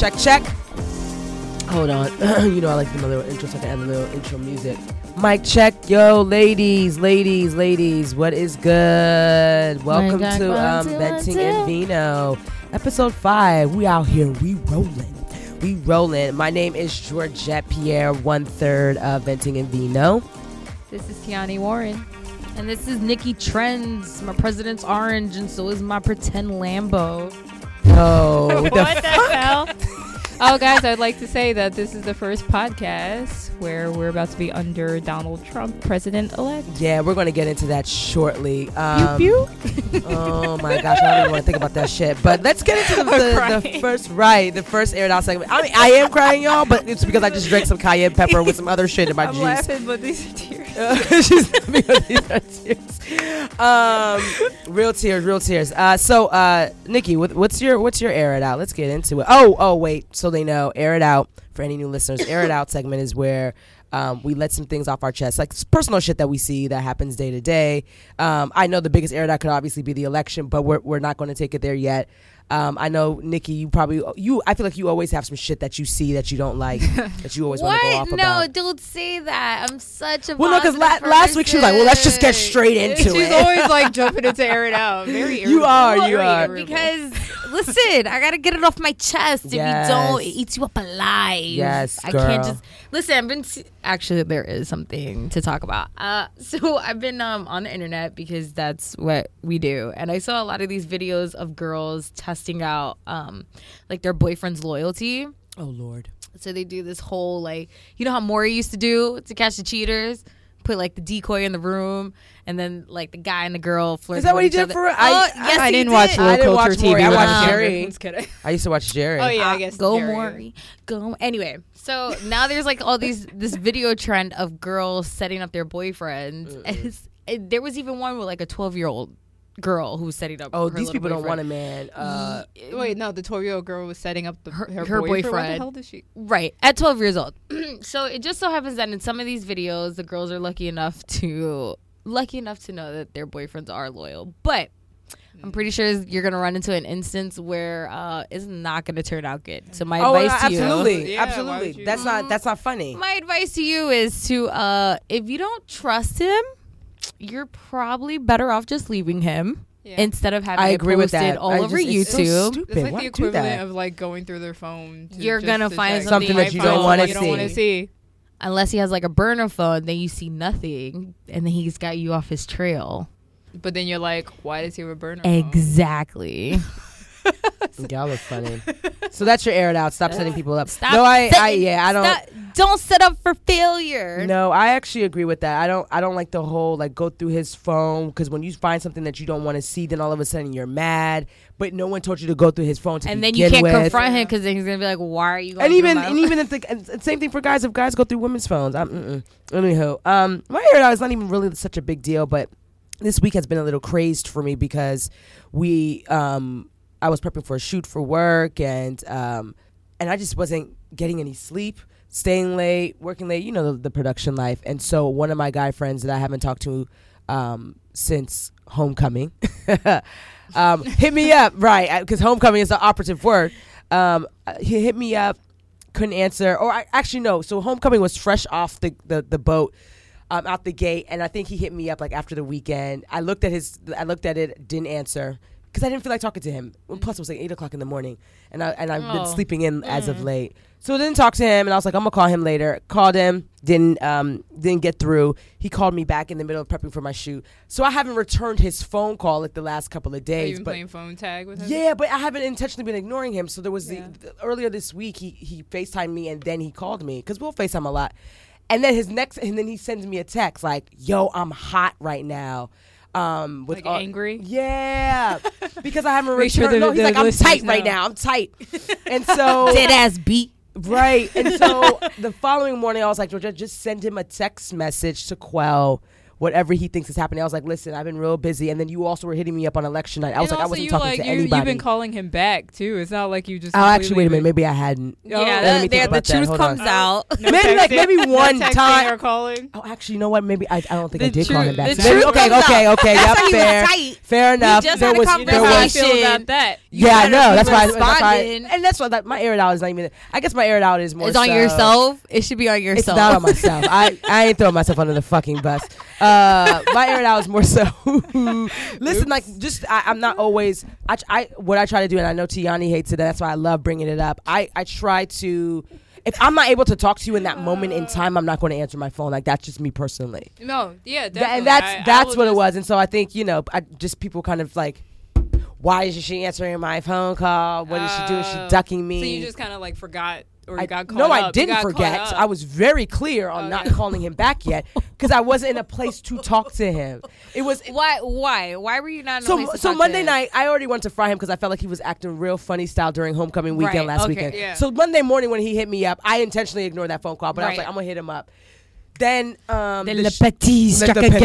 Check, check. Hold on. you know I like the little intro, so I can add a little intro music. Mic check, yo, ladies, ladies, ladies. What is good? Welcome check, to um, Venting two. and Vino, episode five. We out here, we rolling, we rolling. My name is Georgette Pierre, one third of Venting and Vino. This is Tiani Warren. And this is Nikki Trends. My president's orange, and so is my pretend Lambo. Oh, the what the hell? Oh, guys, I'd like to say that this is the first podcast where we're about to be under Donald Trump, president elect. Yeah, we're going to get into that shortly. Pew Um, pew. oh my gosh, I don't even want to think about that shit. But let's get into the, the, the first right, the first aired out segment. I mean, I am crying, y'all, but it's because I just drank some cayenne pepper with some other shit in my I'm juice. laughing, but these are tears. Uh, she's because these are tears. Um, real tears, real tears. Uh, so, uh, Nikki, what, what's your what's your air it out? Let's get into it. Oh, oh, wait. So they know, air it out for any new listeners. Air it out segment is where um, we let some things off our chest, like personal shit that we see that happens day to day. Um, I know the biggest air it out could obviously be the election, but we're we're not going to take it there yet. Um, I know Nikki, you probably you. I feel like you always have some shit that you see that you don't like that you always want to go off What? No, about. don't say that. I'm such a Well, no, because positive la- last week she was like, "Well, let's just get straight into She's it." She's always like jumping into air it out. Very You irritable. are, you Very are. irritable. Because listen, I gotta get it off my chest. If Yes. you don't, it eats you up alive. Yes, I can't just listen. I've been se- actually there is something to talk about. Uh, so I've been um on the internet because that's what we do, and I saw a lot of these videos of girls testing out um like their boyfriend's loyalty. Oh Lord. So they do this whole like you know how Maury used to do to catch the cheaters. Put like the decoy in the room, and then like the guy and the girl flirt. Is that what with he did other. for? I, Oh, I, yes, I he didn't did. watch I Low didn't watch Culture Maury. TV. I watched was younger. Jerry. Just kidding. I used to watch Jerry. Oh yeah, I Uh, guess go Jerry. Maury, go. Anyway, so now there's like all these this video trend of girls setting up their boyfriends. And it's, it, there was even one with like a 12 year old girl who was setting up. Oh, her these little people don't want a man. Uh, Wait, no, the twelve-year-old girl was setting up the, Her- her, her boyfriend. What the hell does she? Right at 12 years old. so it just so happens that in some of these videos, the girls are lucky enough to lucky enough to know that their boyfriends are loyal, but. I'm pretty sure you're gonna run into an instance where uh, it's not gonna turn out good. So my oh, advice to you, absolutely, Yeah, absolutely. you- That's not that's not funny. My advice to you is to uh if you don't trust him, you're probably better off just leaving him Yeah. instead of having I it agree with posted that. all I over just- it's so YouTube. stupid. It's like Why the do that? equivalent of like going through their phone. To You're just gonna to find check. something that you don't wanna something you don't want to see. see. Unless he has like a burner phone, then you see nothing, and then he's got you off his trail. But then you're like, why does he have a burner? phone? Exactly. Y'all are funny. so that's your air it out. Stop setting people up. Stop no, I, I, yeah, I don't. Stop- don't set up for failure. No, I actually agree with that. I don't. I don't like the whole like go through his phone because when you find something that you don't want to see, then all of a sudden you're mad. But no one told you to go through his phone to And then you can't with. confront him because then he's gonna be like, "Why are you?" Going and even and even if the and same thing for guys if guys go through women's phones. I'm mm-mm. anywho. Um, my hair out is not even really such a big deal, but this week has been a little crazed for me because we um I was prepping for a shoot for work and um and I just wasn't getting any sleep, staying late, working late. You know the, the production life, and so one of my guy friends that I haven't talked to um since homecoming. um, hit me up, right? Because homecoming is the operative word. Um, he hit me up, couldn't answer, or I actually no. So homecoming was fresh off the the, the boat. Um, out the gate, and I think he hit me up like after the weekend. I looked at his, I looked at it, didn't answer because I didn't feel like talking to him. Well, Plus, it was like eight o'clock in the morning, and I and I've been Oh. sleeping in as of late. So I didn't talk to him, and I was like, I'm gonna call him later. Called him, didn't um didn't get through. He called me back in the middle of prepping for my shoot, so I haven't returned his phone call like the last couple of Are you days. been But playing phone tag with him? yeah, but I haven't intentionally been ignoring him. So there was Yeah. the, the- earlier this week he he Facetimed me and then he called me because we'll Facetime a lot. And then his next and then he sends me a text like, "Yo, I'm hot right now." Um, with Like all- angry? Yeah, because I haven't sure returned. the- no, he's like, "I'm tight right know." now. I'm tight." and so dead ass beat. Right. And so the following morning, I was like, Georgia, just send him a text message to quell whatever he thinks is happening. I was like, listen, I've been real busy, and then you also were hitting me up on election night. I was And like, I wasn't talking like, to you, anybody. You've been calling him back too. It's not like you just. oh, actually, wait a minute. Maybe I hadn't. Yeah, me think the, that. truth Hold on. comes out. No Maybe, like, maybe one texting time- or calling. Oh, actually, you know what? Maybe I, I don't think I The did call him back. the Maybe, okay, okay, out. okay. That's yep, fair, tight. fair enough. just there had a was, You there I was, about that. You yeah, no, that's why, that's why, and that's why that, my air out is not even. I guess my air out is more. It's on yourself. It should be on yourself. It's not on myself. I, I ain't throwing myself under the fucking bus. Uh, my air it out is more so. listen, like just I, I'm not always. I, I what I try to do, and I know Tiani hates it. That's why I love bringing it up. I I try to. If I'm not able to talk to you in that moment in time, I'm not going to answer my phone. Like that's just me personally. No, yeah, definitely. and that's I- I that's will what it was. And so I think you know, I just people kind of like, why is she answering my phone call? What is she doing? Is Oh. she ducking me? So you just kind of like forgot or you I, got no. I didn't forget. I was very clear on not calling him back yet because I wasn't in a place to talk to him. It was Why? Why? Why were you not? In a so. place to So talk to Monday him? night, I already wanted to fry him because I felt like he was acting real funny style during homecoming weekend Right, last okay, weekend. yeah. So Monday morning when he hit me up, I intentionally ignored that phone call, but I was like, I'm gonna hit him up. Then um, The the Le sh- Petit Le struck Petit,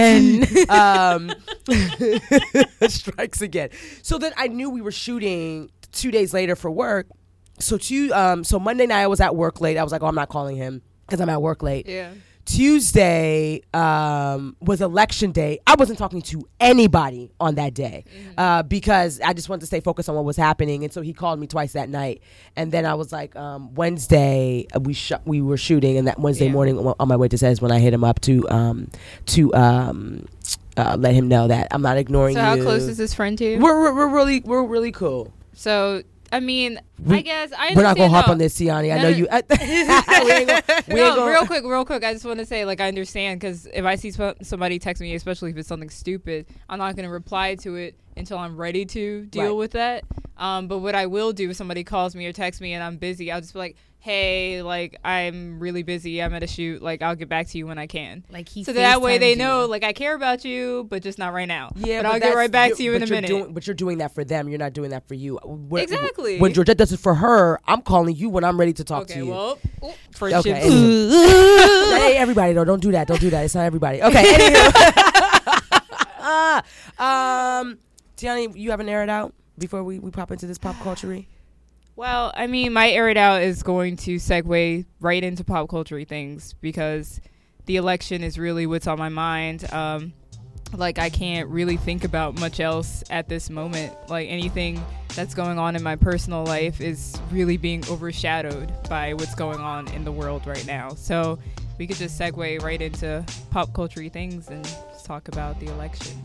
again. um, strikes again. So then I knew we were shooting two days later for work. So two, um, so Monday night I was at work late. I was like, oh, I'm not calling him because I'm at work late. yeah. Tuesday um, was election day. I wasn't talking to anybody on that day uh, because I just wanted to stay focused on what was happening. And so he called me twice that night. And then I was like, um, Wednesday uh, we sh- we were shooting, and that Wednesday Yeah. morning on my way to Says when I hit him up to um, to um, uh, let him know that I'm not ignoring So you. how close is this friend to you? We're, we're, we're really we're really cool. so I mean, We- I guess I We're not gonna hop how- on this, Tiani. I No, know no. you. we ain't gonna, we no, ain't gonna, real quick, real quick. I just want to say, like, I understand because if I see sp- somebody text me, especially if it's something stupid, I'm not going to reply to it until I'm ready to deal Right. with that. Um, but what I will do if somebody calls me or texts me and I'm busy, I'll just be like, "Hey, like, I'm really busy. I'm at a shoot. Like, I'll get back to you when I can." Like he so that way they know, you. like, I care about you, but just not right now. Yeah, but, I'll get right back to you in a minute. Doing, but you're doing that for them. You're not doing that for you. When- Exactly. When Georgette does it for her, I'm calling you when I'm ready to talk okay, to you. well, for Okay, hey, everybody, though, don't do that. Don't do that. It's not everybody. Okay. Anywho. um, Tiani, you haven't aired out before we, we pop into this pop culture Well, I mean, my air it out is going to segue right into pop culture things because the election is really what's on my mind. Um, like, I can't really think about much else at this moment. Like, anything that's going on in my personal life is really being overshadowed by what's going on in the world right now. So, we could just segue right into pop culture things and talk about the election.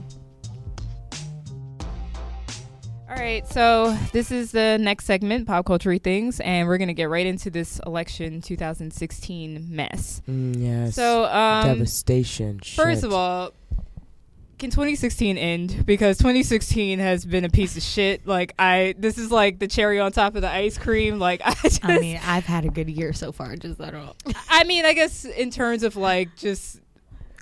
All right, so this is the next segment, pop culture things, and we're gonna get right into this election 2016 mess. Mm, yes. So, um, devastation. first Shit. of all, can 2016 end? Because 2016 has been a piece of shit. Like I, this is like the cherry on top of the ice cream. Like I just, I mean, I've had a good year so far. Just I don't. I mean, I guess in terms of like just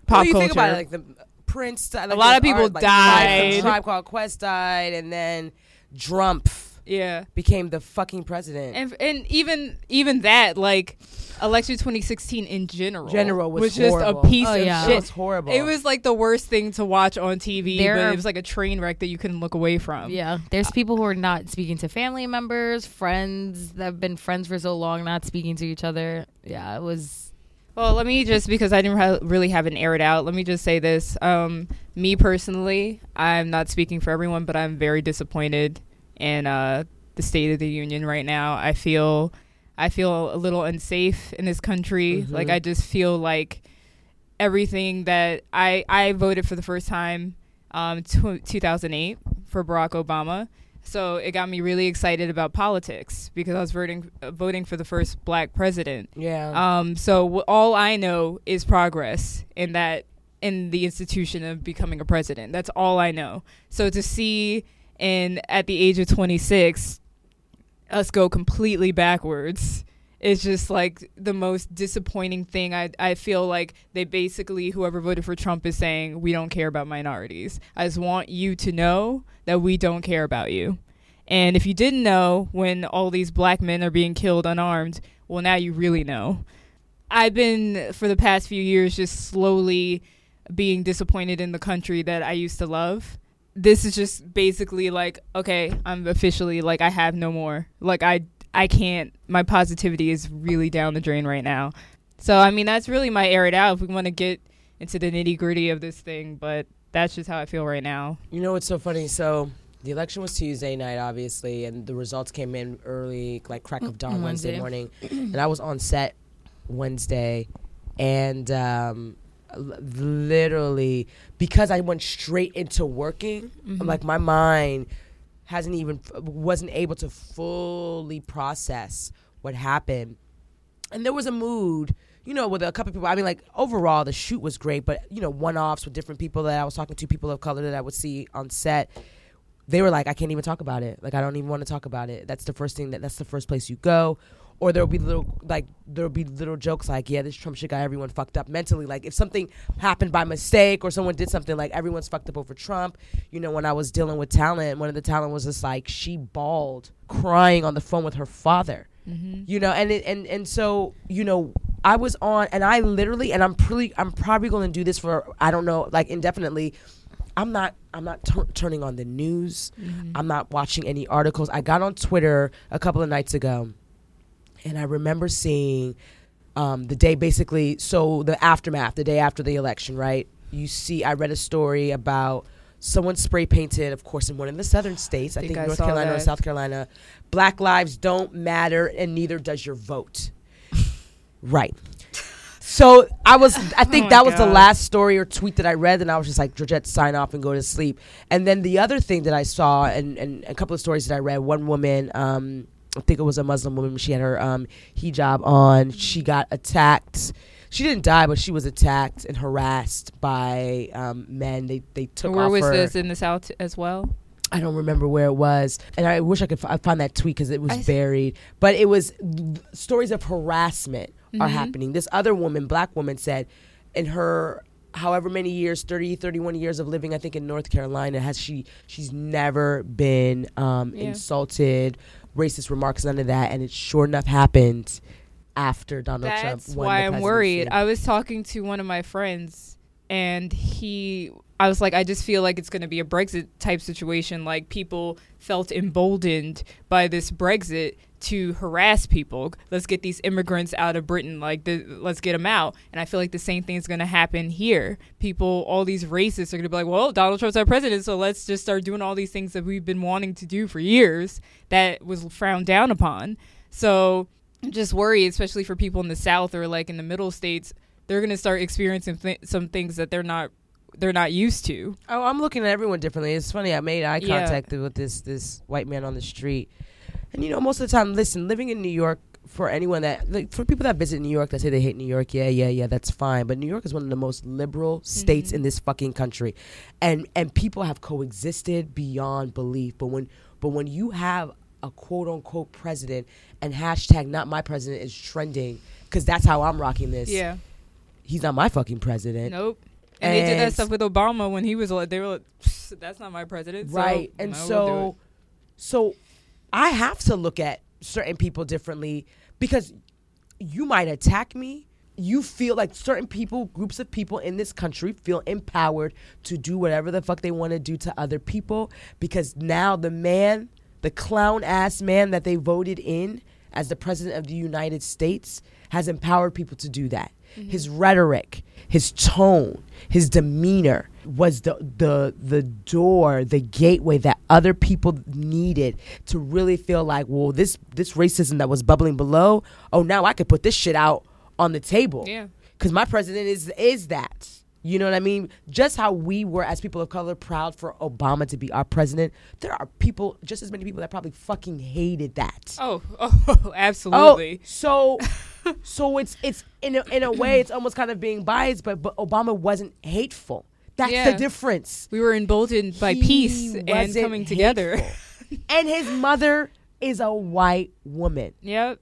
Well, pop you culture. think about it, like the Prince. Like A lot of people art- like, died. Tribe, Tribe Called Quest died, and then Drumpf yeah. became the fucking president. and and even even that like election 2016 in general General was just a piece Oh, of yeah. it was horrible. it was like the worst thing to watch on TV There but are- it was like a train wreck that you couldn't look away from Yeah, there's people who are not speaking to family members, friends that have been friends for so long, not speaking to each other. Yeah, it was. Well let me just because I didn't ha- really have an aired out let me just say this um me personally I'm not speaking for everyone but I'm very disappointed in uh the state of the union right now I feel I feel a little unsafe in this country Mhm. like I just feel like everything that I I voted for the first time um tw 2008 for Barack Obama. So it got me really excited about politics because I was voting uh, voting for the first black president. yeah. Um so w- all I know is progress in that in the institution of becoming a president. That's all I know. So to see in at the age of 26 us go completely backwards is just like the most disappointing thing. I I feel like they basically whoever voted for Trump is saying we don't care about minorities. I just want you to know that we don't care about you. And if you didn't know when all these black men are being killed unarmed, well now you really know. I've been for the past few years just slowly being disappointed in the country that I used to love. This is just basically like, okay, I'm officially like I have no more. Like I I can't my positivity is really down the drain right now. So I mean that's really my air it out if we want to get into the nitty gritty of this thing, but that's just how I feel right now. You know what's so funny? So the election was Tuesday night, obviously, and the results came in early, like crack of dawn Wednesday, Wednesday. morning. and I was on set Wednesday, and um, literally because I went straight into working, like my mind hasn't even wasn't able to fully process what happened. And there was a mood you know with a couple people i mean like overall the shoot was great but you know one-offs with different people that i was talking to people of color that i would see on set they were like i can't even talk about it. Like i don't even want to talk about it. That's the first thing that that's the first place you go or there'll be little like there'll be little jokes like yeah this trump shit got everyone fucked up mentally. Like if something happened by mistake or someone did something like everyone's fucked up over trump. You know when i was dealing with talent one of the talent was just like she bawled crying on the phone with her father. Mm-hmm. You know and it, and and so you know i was on and i literally and i'm pretty i'm probably going to do this for i don't know like indefinitely. I'm not i'm not tur turning on the news. Mm-hmm. I'm not watching any articles. I got on twitter a couple of nights ago and i remember seeing um, the day basically so the aftermath the day after the election right? You see i read a story about someone spray painted of course in one of the southern states. I Think I north carolina or south carolina. Black lives don't matter and neither does your vote. Right. So i was i think Oh that was the last story or tweet that i read and i was just like georgette sign off and go to sleep. And then the other thing that i saw and, and a couple of stories that i read one woman um, i think it was a muslim woman she had her um, hijab on she got attacked she didn't die but she was attacked and harassed by um, men they, they took Where was her this in the South as well? I don't remember where it was, and I wish I could f- I find that tweet because it was I s- buried. But it was stories of harassment are Mhm. happening. This other woman, black woman, said in her however many years 30 31 years of living i think in north carolina has she she's never been um, Yeah. insulted racist remarks none of that and it sure enough happened after donald That's trump That's why I'm worried. I was talking to one of my friends, and he, I was like, I just feel like it's going to be a Brexit type situation. Like people felt emboldened by this Brexit to harass people. Let's get these immigrants out of Britain. Like, the, let's get them out. And I feel like the same thing is going to happen here. People, all these racists are going to be like, well, Donald Trump's our president, so let's just start doing all these things that we've been wanting to do for years that was frowned down upon. So I'm just worried, especially for people in the South or like in the middle states. They're going to start experiencing th- some things that they're not they're not used to. Oh, I'm looking at everyone differently. It's funny. I made eye Yeah. contact with this this white man on the street, and you know, most of the time, listen, living in New York for anyone that like for people that visit New York that say they hate New York, yeah, yeah, yeah, that's fine. But New York is one of the most liberal states Mhm. in this fucking country, and and people have coexisted beyond belief. But when but when you have a quote unquote president and hashtag not my president is trending because that's how I'm rocking this. Yeah, he's not my fucking president. Nope. And, they did that stuff with Obama when he was like, they were like, that's not my president. So, right and no, we'll so so i have to look at certain people differently because you might attack me. You feel like certain people groups of people in this country feel empowered to do whatever the fuck they want to do to other people because now the man the clown ass man that they voted in as the president of the united states has empowered people to do that. Mm-hmm. His rhetoric his tone his demeanor was the the the door the gateway that other people needed to really feel like well this this racism that was bubbling below oh now i could put this shit out on the table Yeah. because my president is is that you know what i mean just how we were as people of color proud for obama to be our president there are people just as many people that probably fucking hated that Oh, oh, absolutely. Oh, so so it's it's in a, in a way it's almost kind of being biased, but but Obama wasn't hateful. That's Yeah. the difference. We were emboldened by He peace and coming together. and his mother is a white woman. Yep.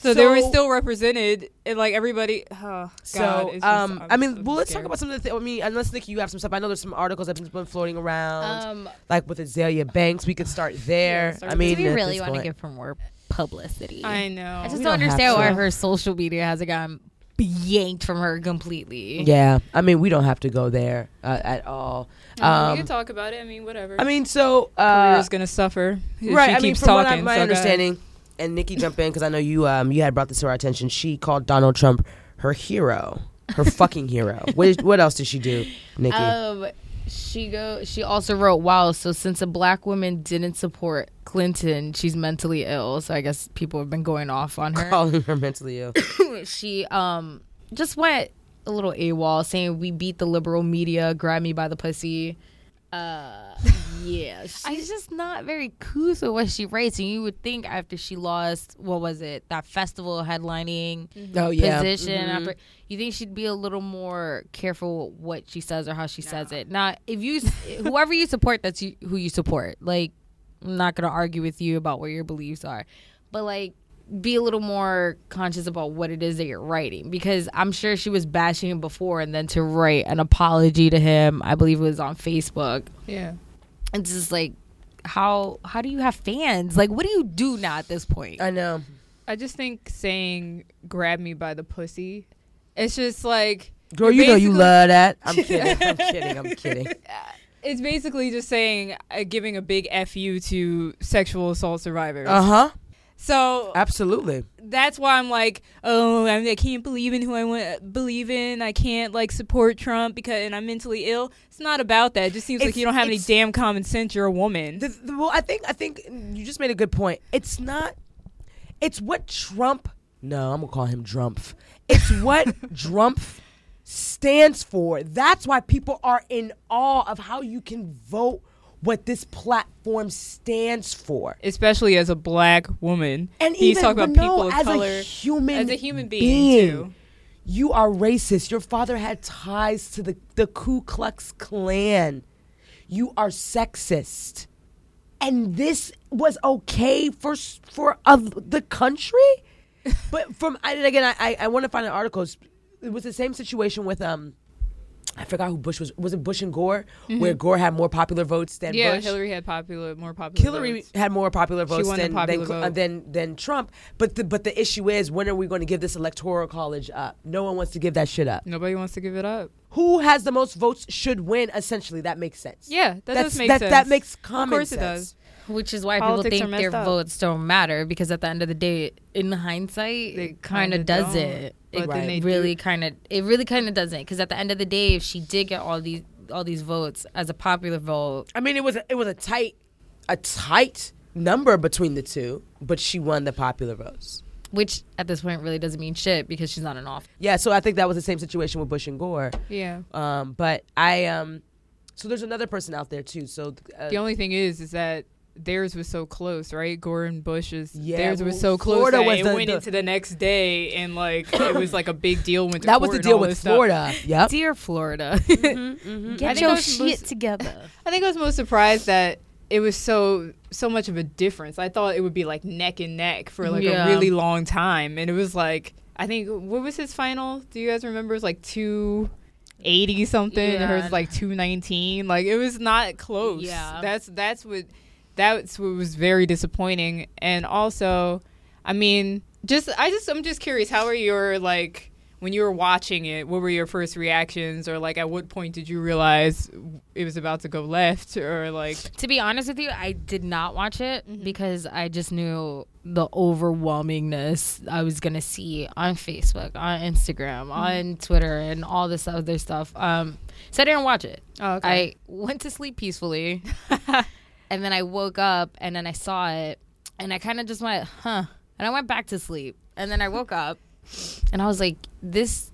So, they were still represented, and like everybody. Oh, So, God, it's just- um, I'm I mean, so well, let's talk about some of the. Th- I mean, unless Nikki, you have some stuff. I know there's some articles that have been floating around, Um, like with Azealia Banks. We could start there. start I mean, do we really want to get for more publicity? I know. I just We don't don't understand why her social media hasn't gotten yanked from her completely. Yeah, I mean, we don't have to go there uh, at all. Um, Um, you can talk about it. I mean, whatever. I mean, so uh, career's gonna suffer. if right? She I mean, keeps from what I, my so go ahead. understanding, and Nikki jump in because I know you um you had brought this to our attention. She called Donald Trump her hero, her fucking hero. What, what else did she do, Nikki? Um, she go. She also wrote, "Wow, so since a black woman didn't support Clinton, she's mentally ill." So I guess people have been going off on her. Calling her mentally ill. she um just went a little AWOL, saying, "We beat the liberal media, grab me by the pussy." Uh, yeah, she's just not very cool with what she writes, and you would think after she lost, what was it, that festival headlining Oh yeah. position, Mhm. after you think she'd be a little more careful what she says or how she says it. Now, if you, whoever you support, that's you, who you support. Like, I'm not gonna argue with you about what your beliefs are, but like, be a little more conscious about what it is that you're writing because I'm sure she was bashing him before, and then to write an apology to him, I believe it was on Facebook. Yeah. It's just like, how how do you have fans? Like, what do you do now at this point? I know. I just think saying "grab me by the pussy," it's just like Girl, you're know you love that. I'm kidding. I'm kidding. I'm kidding. It's basically just saying uh, giving a big fu to sexual assault survivors. Uh huh. So Absolutely. that's why I'm like, oh, I, mean, I can't believe in who I want believe in. I can't like support Trump because and I'm mentally ill. It's not about that. It just seems like you don't have any damn common sense. You're a woman. The, the, well, I think I think you just made a good point. It's not. It's what Trump. No, I'm gonna call him Drumpf. It's what Drumpf stands for. That's why people are in awe of how you can vote what this platform stands for. Especially as a black woman, And he's even talking about but people of as color a human, as a human being, too. You are racist. Your father had ties to the, the Ku Klux Klan. You are sexist. And this was okay for for uh, the country? but from I, and again, I, I, I want to find an article. It was the same situation with um, I forgot who Bush was. Was it Bush and Gore, where Gore had more popular votes than Mm-hmm. Yeah, Bush? Hillary had popular, more popular. Hillary votes. had more popular votes than popular than, vote. uh, than than Trump. But the but the issue is, when are we going to give this electoral college up? No one wants to give that shit up. Nobody wants to give it up. Who has the most votes should win. Essentially, that makes sense. Yeah, that That's, does make that, sense. That makes common course it sense. does. Which is why Politics people think their up. votes don't matter because at the end of the day, in hindsight, They it kind kinda does don't, it. but It then they really kind of, it really kind of doesn't. Because at the end of the day, if she did get all these all these votes as a popular vote, I mean, it was a, it was a tight a tight number between the two, but she won the popular votes. which at this point really doesn't mean shit because she's not in office. Yeah, so I think that was the same situation with Bush and Gore. Yeah. Um, but I um, so there's another person out there too. So uh, The only thing is, is that theirs was so close, right? Gore and Bush's Yeah, theirs was so close Florida that was it the- went the- into the next day, and like it was like a big deal. Went to that was the deal with. Florida. Yeah, Dear Florida, mm-hmm, mm-hmm. I get think your I was shit most- together. I think I was most surprised that it was so so much of a difference. I thought it would be like neck and neck for like Yeah. a really long time, and it was like I think what was his final? Do you guys remember? It was like two eighty something. and Hers was like two nineteen. Like it was not close. Yeah. that's that's what that's what was very disappointing. And also, I mean, just I just I'm just curious. How are your like? When you were watching it, what were your first reactions, or like at what point did you realize it was about to go left, or like To be honest with you, I did not watch it Mm-hmm. because I just knew the overwhelmingness I was gonna see on Facebook, on Instagram, Mm-hmm. on Twitter, and all this other stuff. Um, so I didn't watch it. Oh, I went to sleep peacefully, and then I woke up and then I saw it, and I kind of just went, huh, and I went back to sleep, and then I woke up, and I was like, this,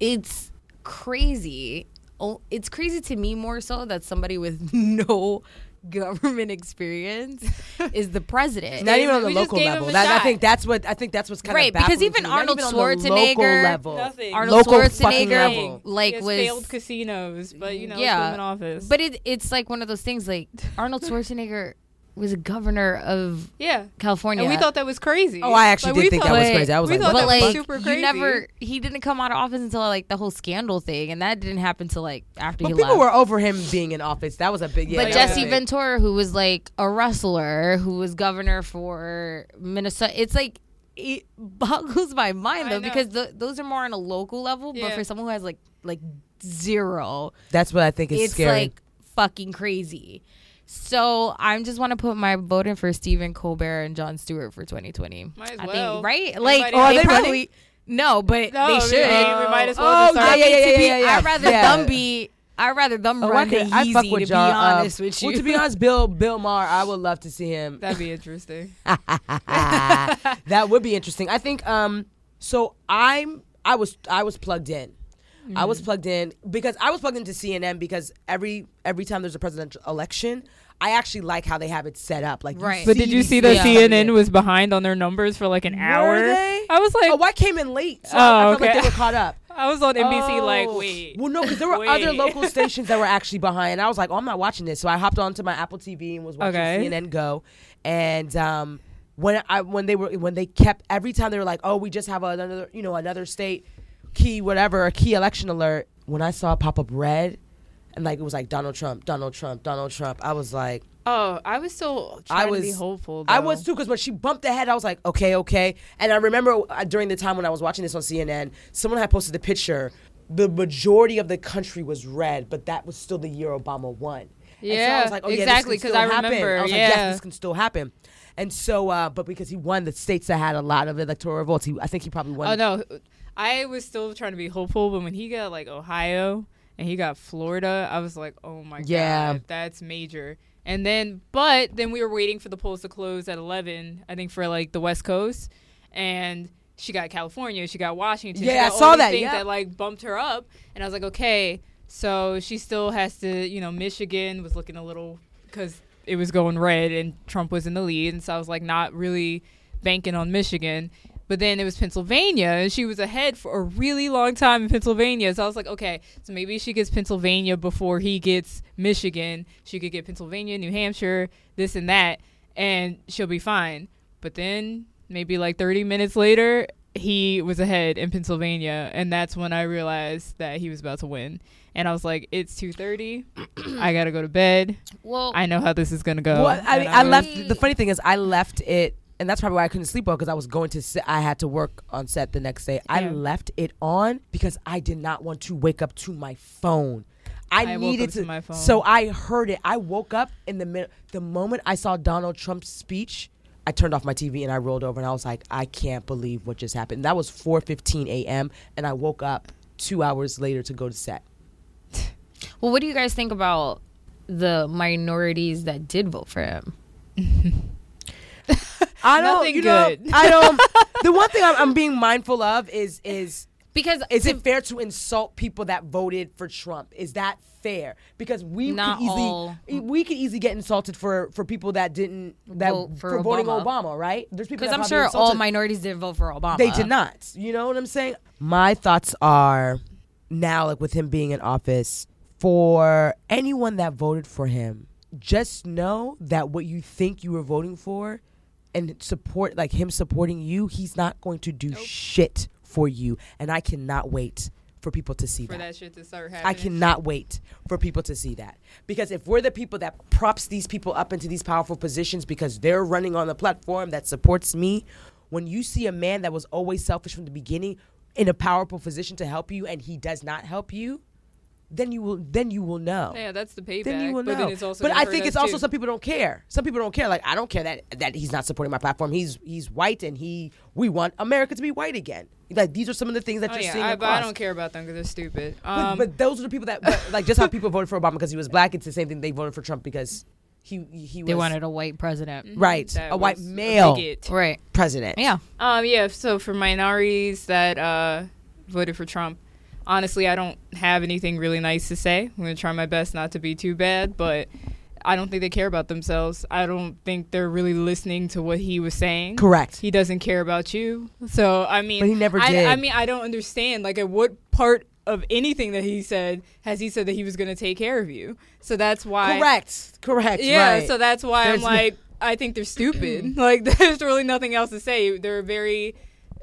it's crazy. Oh, it's crazy to me more so that somebody with no government experience is the president. Not even on the We local level. That, I think that's what I think that's what's kind Right, of because even to. Not Arnold even on the local Schwarzenegger- level. Nothing. Arnold Local Schwarzenegger, level. like Yes, was failed casinos, but you know, Yeah. still in office. But it, it's like one of those things. Like Arnold Schwarzenegger was a governor of yeah, California, and we thought that was crazy. Oh, I actually Like, did we think that was crazy. I was we like, thought but that the was like super you crazy. never, he didn't come out of office until like the whole scandal thing, and that didn't happen till like after But he people left. were over him being in office. That was a big. Yeah, but Jesse big. Ventura, who was like a wrestler, who was governor for Minnesota, it's like it boggles my mind though because th those are more on a local level. But for someone who has like like zero, That's what I think is it's scary. like fucking crazy. So I just want to put my vote in for Stephen Colbert and Jon Stewart for 2020. Might as I well. think, right? Like, Oh, they they probably running? no, but No, they should. mean, we might as well Oh, just start. yeah, yeah, yeah, be- yeah, yeah. I'd rather Yeah. them be. I'd rather them Oh, run I, could, I fuck Yeezy, with to John. be um, honest with you. Well, to be honest, Bill Bill Maher, I would love to see him. That'd be interesting. that would be interesting. I think. Um. So I'm. I was. I was plugged in. I Mm-hmm. was plugged in because I was plugged into CNN because every every time there's a presidential election, I actually like how they have it set up. Like, Right. But did you see that Yeah. CNN was behind on their numbers for like an hour? they? I was like, Oh, I came in late, so Oh, I felt like okay. they were caught up. I was on NBC like, Oh. wait. Well, no, because there were other local stations that were actually behind. I was like, oh, I'm not watching this. So I hopped onto my Apple TV and was watching Okay. CNN Go. And um, when I when they were when they kept every time they were like, oh, we just have another you know another state key whatever a key election alert. When I saw it pop up red, and like it was like Donald Trump, Donald Trump, Donald Trump, I was like. Oh, I was still I trying to be was- hopeful. I was too because when she bumped ahead, I was like, okay, okay. And I remember uh, during the time when I was watching this on CNN, someone had posted the picture. The majority of the country was red, but that was still the year Obama won. And so I Yeah, was like, oh, yeah, exactly, because can 'cause still I happen. remember, I was like, yeah. yes, this can still happen. And so, uh, but because he won the states that had a lot of electoral votes, he, I think he probably won. Oh no, I was still trying to be hopeful, but when he got like Ohio and he got Florida, I was like, oh my Yeah. god, that's major. And then, but then we were waiting for the polls to close at eleven. I think for like the West Coast, and she got California, she got Washington. Yeah, I got all saw that, yeah. that like bumped her up, and I was like, okay, so she still has to, you know, Michigan was looking a little because it was going red and Trump was in the lead, and so I was like, not really banking on Michigan. But then it was Pennsylvania, and she was ahead for a really long time in Pennsylvania. So I was like, okay, so maybe she gets Pennsylvania before he gets Michigan. She could get Pennsylvania, New Hampshire, this and that, and she'll be fine. But then maybe like 30 minutes later, he was ahead in Pennsylvania, and that's when I realized that he was about to win. And I was like, it's 2:30. I gotta go to bed. well, I know how this is gonna go. Well, I And mean, I was- left. The funny thing is, I left it, and that's probably why I couldn't sleep well because I was going to. Sit, I had to work on set the next day. I left it on because I did not want to wake up to my phone. I, I woke needed up to to. my phone. So I heard it. I woke up in the minute. The moment I saw Donald Trump's speech, I turned off my TV and I rolled over and I was like, I can't believe what just happened. That was 4:15 a.m. and I woke up two hours later to go to set. well, what do you guys think about the minorities that did vote for him? I don't. Nothing you know, good. I don't. the one thing I'm, I'm being mindful of is is Because is to- it fair to insult people that voted for Trump? Is that fair? Because we Not could easily all. we could easily get insulted for for people that didn't that Vote for voting Obama. Obama, right? There's people Because I'm sure all minorities didn't vote for Obama. they did not. You know what I'm saying? My thoughts are now, like with him being in office, for anyone that voted for him, just know that what you think you were voting for and support, like him supporting you, he's not going to do shit for you. And I cannot wait for people to see for that. that shit to start happening. I cannot wait for people to see that. Because if we're the people that props these people up into these powerful positions because they're running on the platform that supports me, when you see a man that was always selfish from the beginning in a powerful position to help you and he does not help you, then you will then you will know. Yeah, that's the payback. Then you will but know. then it's also but I think us it's also too. some people don't care. Some people don't care. Like I don't care that that he's not supporting my platform. He's he's white and he we want America to be white again. Like these are some of the things that Oh, you're yeah, seeing I, but I don't care about them because they're stupid. But, Um, but those are the people that but, like just how people voted for Obama because he was black. It's the same thing they voted for Trump because he he was They wanted a white president. right that a white male bigot. Right. president. Yeah. Um, yeah. So for minorities that uh, voted for Trump, honestly, I don't have anything really nice to say. I'm gonna try my best not to be too bad, but I don't think they care about themselves. I don't think they're really listening to what he was saying. correct. He doesn't care about you. So I mean, But he never I, did. I mean, I don't understand. Like, at what part of anything that he said has he said that he was going to take care of you? So that's why. correct. Correct. Yeah. right. So that's why There's I'm no- like, I think they're stupid. like, there's really nothing else to say. They're very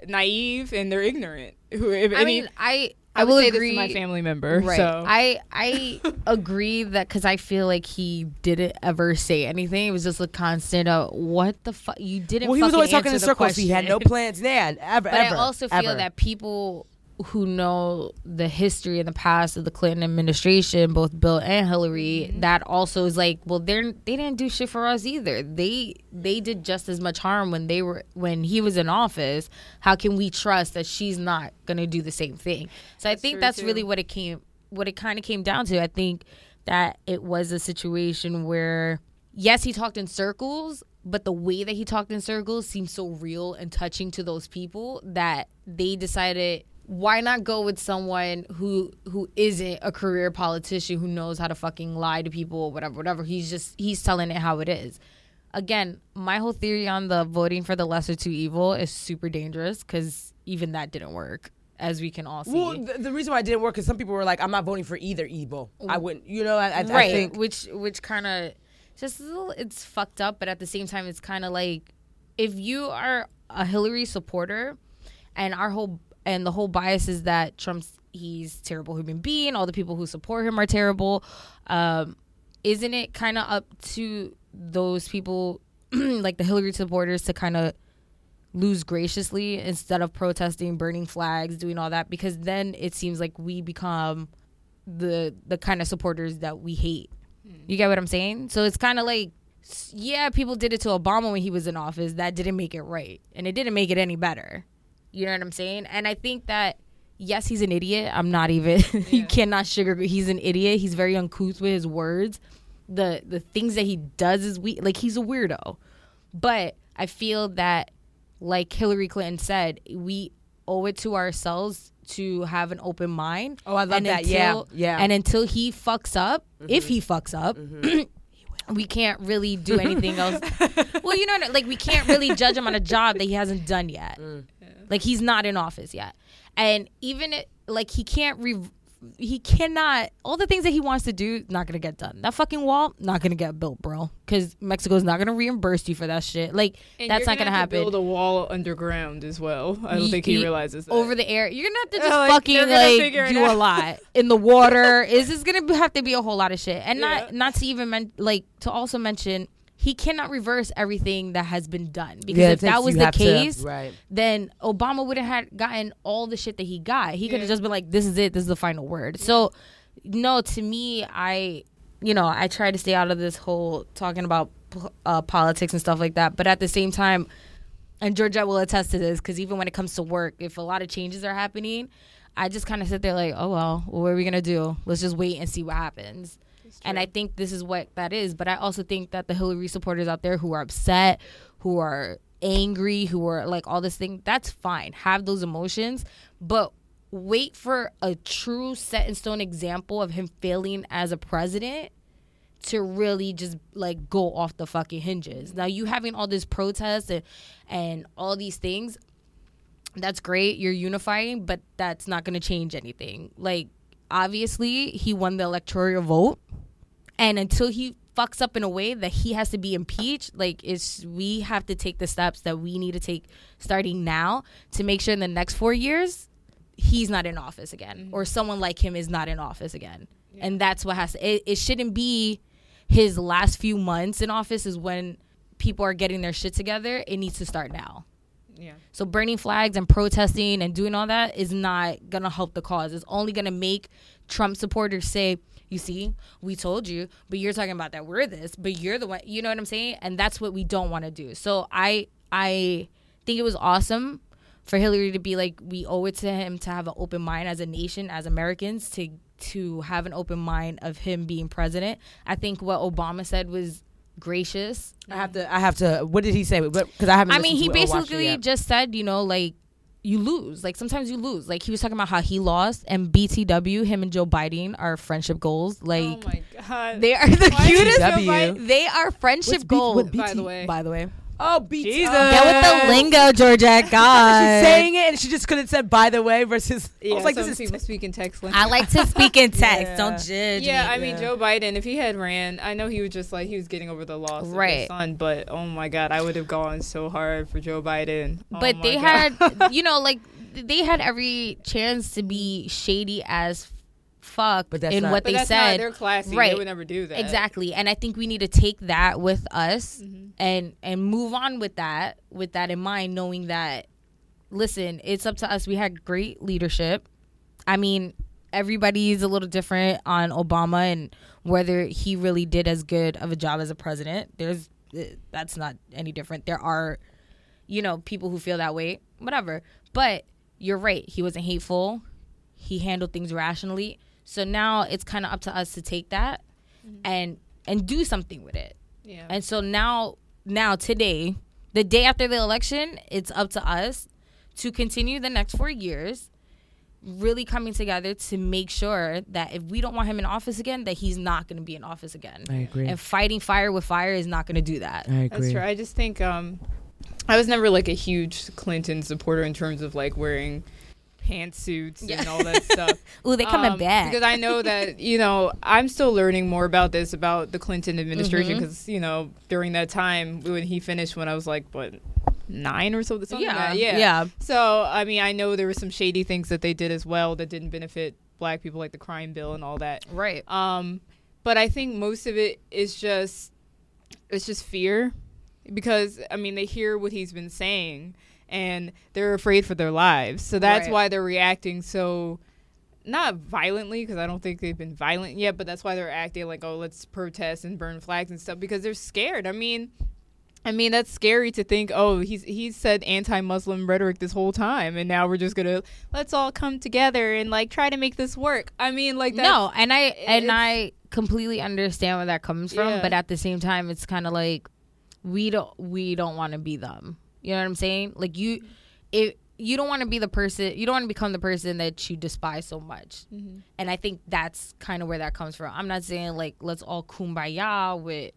naive and they're ignorant. Who, if I any- mean, I I, I will will say agree. this to my family member. Right. So I I agree that because I feel like he didn't ever say anything. It was just a constant. Uh, what the fuck? You didn't. Well, he was always talking in answer the circles. He had no plans, man. Ever, But ever. I also feel ever. that people who know the history and the past of the Clinton administration, both Bill and Hillary, Mm-hmm. that also is like, well, they're they didn't do shit for us either. They they did just as much harm when they were when he was in office. How can we trust that she's not gonna do the same thing? So I think that's too. really what it came what it kind of came down to. I think that it was a situation where yes, he talked in circles, but the way that he talked in circles seemed so real and touching to those people that they decided why not go with someone who who isn't a career politician who knows how to fucking lie to people or whatever whatever he's just he's telling it how it is again my whole theory on the voting for the lesser two evil is super dangerous because even that didn't work as we can all see Well, the, the reason why it didn't work is some people were like, "I'm not voting for either evil." I wouldn't, you know. I, I, I right think which which kind of just it's fucked up but at the same time it's kind of like if you are a hillary supporter and our whole and the whole bias is that trump's he's terrible human being all the people who support him are terrible um isn't it kind of up to those people like the hillary supporters to kind of lose graciously instead of protesting burning flags doing all that because then it seems like we become the the kind of supporters that we hate. You get what I'm saying? So it's kind of like yeah, people did it to Obama when he was in office. That didn't make it right, and it didn't make it any better. You know what I'm saying? And I think that yes, he's an idiot. I'm not even. you cannot sugarcoat. He's an idiot. He's very uncouth with his words. The the things that he does is we like he's a weirdo. But I feel that, like Hillary Clinton said, we owe it to ourselves to have an open mind. Oh, I love And that. Yeah, until- yeah. Mm-hmm. And until he fucks up, if he fucks up, we can't really do anything else. well, you know, like we can't really judge him on a job that he hasn't done yet. Mm. Like he's not in office yet, and even it, like he can't re- he cannot all the things that he wants to do not gonna get done. That fucking wall not gonna get built, bro. Because Mexico's not gonna reimburse you for that shit. Like And that's not gonna to happen. Build a wall underground as well. I don't Ye- think he realizes that. over the air. You're gonna have to just Oh, like, fucking like do a lot in the water. Is this gonna have to be a whole lot of shit? And Yeah. not not to even men- like to also mention he cannot reverse everything that has been done because Yeah, if that was the have to- case, right. then Obama would have had gotten all the shit that he got. He could Yeah. have just been like, "This is it. This is the final word." So, no, to me, I, you know, I try to stay out of this whole talking about uh, politics and stuff like that. But at the same time, and Georgette will attest to this because even when it comes to work, if a lot of changes are happening, I just kind of sit there like, "Oh well, what are we gonna do? Let's just wait and see what happens." And I think this is what that is. But I also think that the Hillary supporters out there who are upset, who are angry, who are like all this thing, that's fine. Have those emotions, but wait for a true set in stone example of him failing as a president to really just like go off the fucking hinges. Now you having all this protest and and all these things, that's great. You're unifying, but that's not going to change anything. Like obviously, he won the electoral vote, and until he fucks up in a way that he has to be impeached, like it's we have to take the steps that we need to take starting now to make sure in the next 4 years he's not in office again mm-hmm. or someone like him is not in office again. And that's what has to it, it shouldn't be his last few months in office is when people are getting their shit together. It needs to start now. yeah. So burning flags and protesting and doing all that is not gonna help the cause. It's only gonna make Trump supporters say, "You see, we told you, but you're talking about that we're this, but you're the one." You know what I'm saying? And that's what we don't want to do. So I I think it was awesome for Hillary to be like, we owe it to him to have an open mind as a nation, as Americans, to to have an open mind of him being president. I think what Obama said was gracious I have to. I have to. What did he say? Because I haven't. I mean, he to it or watched it basically just said, you know, like you lose. Like sometimes you lose. Like he was talking about how he lost and BTW, him and Joe Biden are friendship goals. Oh like oh my god. they are the Why cutest. Joe BTW? They are friendship B- goals. what By the way. by the way, Oh, BT. Jesus. Get with the lingo, Georgette. God, She's saying it, and she just couldn't said "by the way" versus. I was like, some "This is." people speak in text. I like to speak in text. Yeah. Don't judge Yeah, me. I mean Yeah. Joe Biden. If he had ran, I know he was just like he was getting over the loss of Right. his son. But oh my god, I would have gone so hard for Joe Biden. Oh but they God. had, you know, like they had every chance to be shady as fuck But that's in not- what But they that's said. not, they're classy. Right. They would never do that. Exactly. And I think we need to take that with us Mm-hmm. and and move on with that with that in mind knowing that listen, it's up to us. We had great leadership. I mean, everybody's a little different on Obama and whether he really did as good of a job as a president. There's eh, that's not any different. There are you know, people who feel that way, whatever. But you're right. He wasn't hateful. He handled things rationally. So now it's kind of up to us to take that and and do something with it. Yeah. And so now now today, the day after the election, it's up to us to continue the next 4 years really coming together to make sure that if we don't want him in office again that he's not going to be in office again. I agree. And fighting fire with fire is not going to do that. I agree. That's true. I just think um, I was never like a huge Clinton supporter in terms of like wearing pantsuits and all that stuff. Ooh, they coming Um, back. because I know that you know I'm still learning more about this about the Clinton administration because you know during that time when he finished when I was like what nine or something, something like yeah. that. yeah Yeah. So I mean I know there were some shady things that they did as well that didn't benefit black people like the crime bill and all that. Right. Um, but I think most of it is just it's just fear because I mean they hear what he's been saying and they're afraid for their lives. So that's Right. why they're reacting so not violently because I don't think they've been violent yet, but that's why they're acting like oh let's protest and burn flags and stuff because they're scared. I mean, I mean that's scary to think. Oh, he's he's said anti-Muslim rhetoric this whole time, and now we're just gonna let's all come together and like try to make this work. I mean, like no, and I and I completely understand where that comes from, Yeah. but at the same time, it's kind of like we don't we don't want to be them. You know what I'm saying? Like you, if you don't want to be the person, you don't want to become the person that you despise so much. Mm-hmm. And I think that's kind of where that comes from. I'm not saying like let's all kumbaya with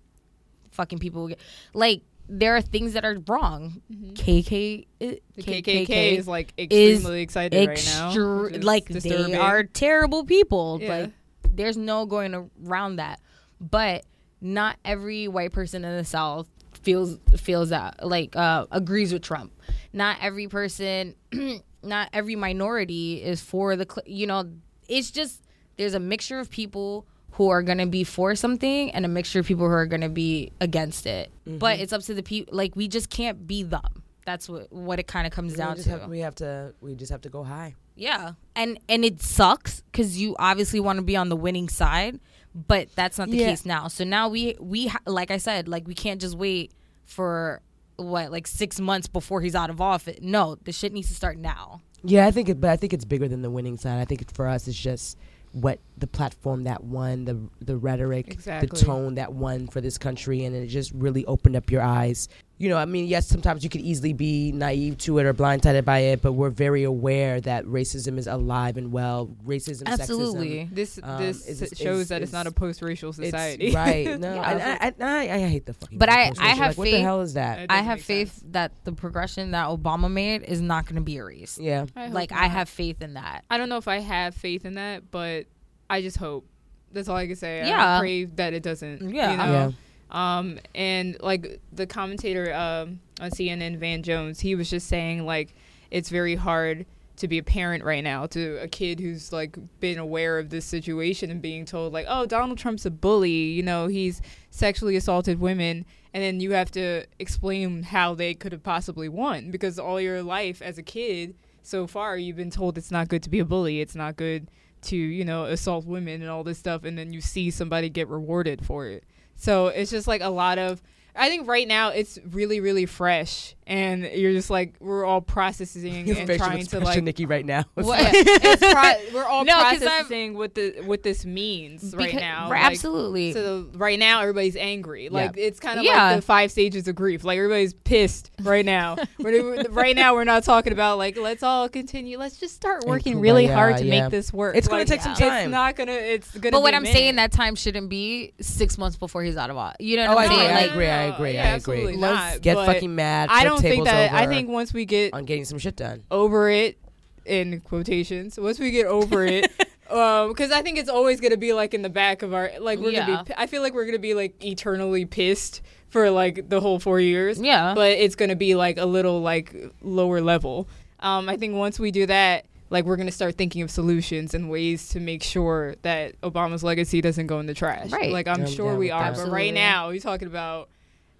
fucking people. Like there are things that are wrong. KK, uh, The KKK, is like extremely excited right now. extru- which is like disturbing. they are terrible people. Yeah. Like there's no going around that. But not every white person in the South feels feels that like uh, agrees with Trump. Not every person, not every minority is for the. You know, it's just there's a mixture of people who are going to be for something and a mixture of people who are going to be against it. Mm-hmm. But it's up to the people. Like we just can't be them. That's what what it kind of comes we down to. have, we have to. We just have to go high. Yeah, and and it sucks because you obviously want to be on the winning side, but that's not the Yeah. case now. So now we we ha- like I said, like we can't just wait for what like six months before he's out of office. No, the shit needs to start now. Yeah, I think it, but I think it's bigger than the winning side. I think it, for us, it's just what the platform that won, the the rhetoric, Exactly. the tone that won for this country, and it just really opened up your eyes. You know, I mean, yes, sometimes you could easily be naive to it or blindsided by it, but we're very aware that racism is alive and well. Racism, Absolutely. sexism, This Um, this is- s- is- shows that it's not a post-racial it's society. right. No, Yeah. I, I, I, I hate the fucking. But I- I have like, what the hell is that? I have faith sense. that the progression that Obama made is not going to be erased. Yeah. I hope Like I have faith in that. I don't know if I have faith in that, but I just hope. That's all I can say. Yeah. I pray that it doesn't. Yeah. You know? Yeah. Um, and like the commentator um, on CNN, Van Jones, he was just saying like it's very hard to be a parent right now to a kid who's like been aware of this situation and being told like, oh, Donald Trump's a bully. You know, he's sexually assaulted women, and then you have to explain how they could have possibly won because all your life as a kid so far you've been told it's not good to be a bully. It's not good to you know assault women and all this stuff, and then you see somebody get rewarded for it. So it's just like a lot of. I think right now it's really really fresh, and you're just like we're all processing Your and facial trying to expression, like. Nikki, right now. What? Pro- we're all No, 'cause I'm- processing what the what this means right Becau- now. Like, absolutely. So right now everybody's angry. Like it's kind of Yeah. like the five stages of grief. Like everybody's pissed right now. Right now we're not talking about like let's all continue. Let's just start And working really kumbaya, hard to yeah. make this work. It's gonna Like, take some time. It's not gonna. It's gonna. but what be a I'm minute. saying that time shouldn't be six months before he's out of office. You know Oh, what I I'm agree, saying? I Like, agree, I agree, Yeah, I agree. absolutely Let's. Get fucking mad. I flip don't think that. I think once we get on getting some shit done. over it, in quotations, once we get over it. Because I think it's always gonna be like in the back of our like we're Yeah. gonna be. I feel like we're gonna be like eternally pissed for like the whole four years. Yeah. but it's gonna be like a little like lower level. um, I think once we do that, like we're gonna start thinking of solutions and ways to make sure that Obama's legacy doesn't go in the trash. Right. Like I'm I'm sure we are, that. but right now we're talking about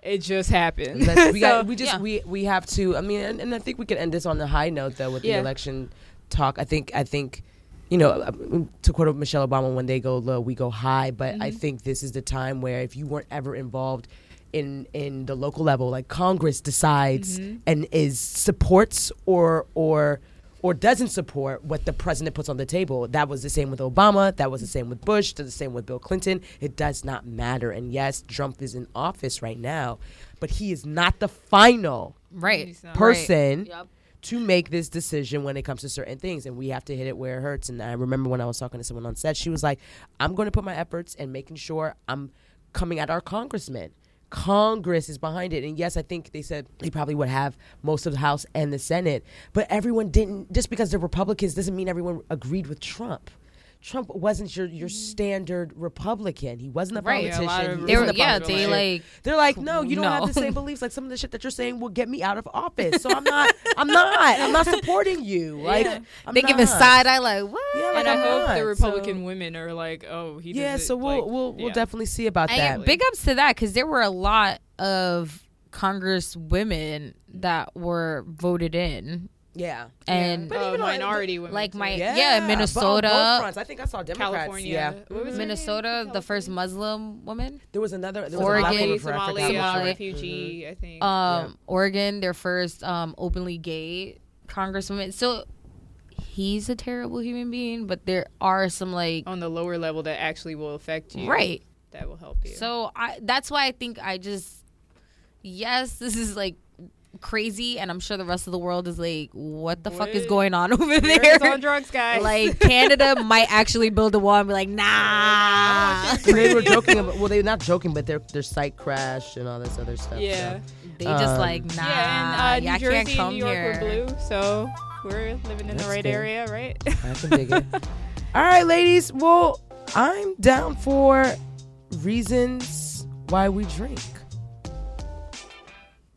it just happened. We got. So, We just. yeah. We we have to. I mean, and, and I think we can end this on a high note though with Yeah. the election talk. I think. I think. You know, uh, to quote Michelle Obama, when they go low, we go high. But I Mm-hmm. think this is the time where if you weren't ever involved in in the local level, like Congress decides Mm-hmm. and is supports or or or doesn't support what the president puts on the table. That was the same with Obama. That was the same with Bush. Does the same with Bill Clinton. It does not matter. And yes, Trump is in office right now, but he is not the final Right. He's not. person Yep. to make this decision when it comes to certain things and we have to hit it where it hurts and i remember when i was talking to someone on set she was like i'm going to put my efforts and making sure i'm coming at our congressmen congress is behind it. And yes i think they said they probably would have most of the house and the senate. But everyone didn't just because they're republicans doesn't mean everyone agreed with trump Trump wasn't your, your mm-hmm. standard Republican. He wasn't a Right. A lot politician. of He They were, wasn't a yeah, politician. they like They're like, no, you don't No. have the same beliefs. Like some of the shit that you're saying will get me out of office. So I'm not, I'm not, I'm not supporting you. Like I'm they give a side eye like what? Yeah, like and I I'm hope not, the so- Republican women are like, oh, he. Yeah, doesn't, so we'll like, we'll we'll definitely see about that. Big ups to that because there were a lot of Congress women that were voted in, yeah, and But uh, even on- minority women, like too. my yeah, yeah, Minnesota, both fronts. I think I saw Democrats. California. Yeah, What was her name? Minnesota, the first Muslim woman, there was another. There was Oregon. a black woman Somali, from Somali, Africa. uh, Somali. refugee, I think. um, Oregon, their first um, openly gay congresswoman. So he's a terrible human being, but there are some like on the lower level that actually will affect you. right. That will help you. So I that's why I think I just yes, this is like crazy and I'm sure the rest of the world is like what the fuck is going on over there? just on drugs, guys. like Canada might actually build a wall and be like, nah. They were joking about. Well, they're not joking, but their their site crashed and all this other stuff. yeah, They just Um, like nah. yeah, and uh, y'all New can't Jersey come and New York here. were blue, so we're living in That's the right good. area, right? I can dig it. All right, ladies. Well, I'm down for reasons why we drink.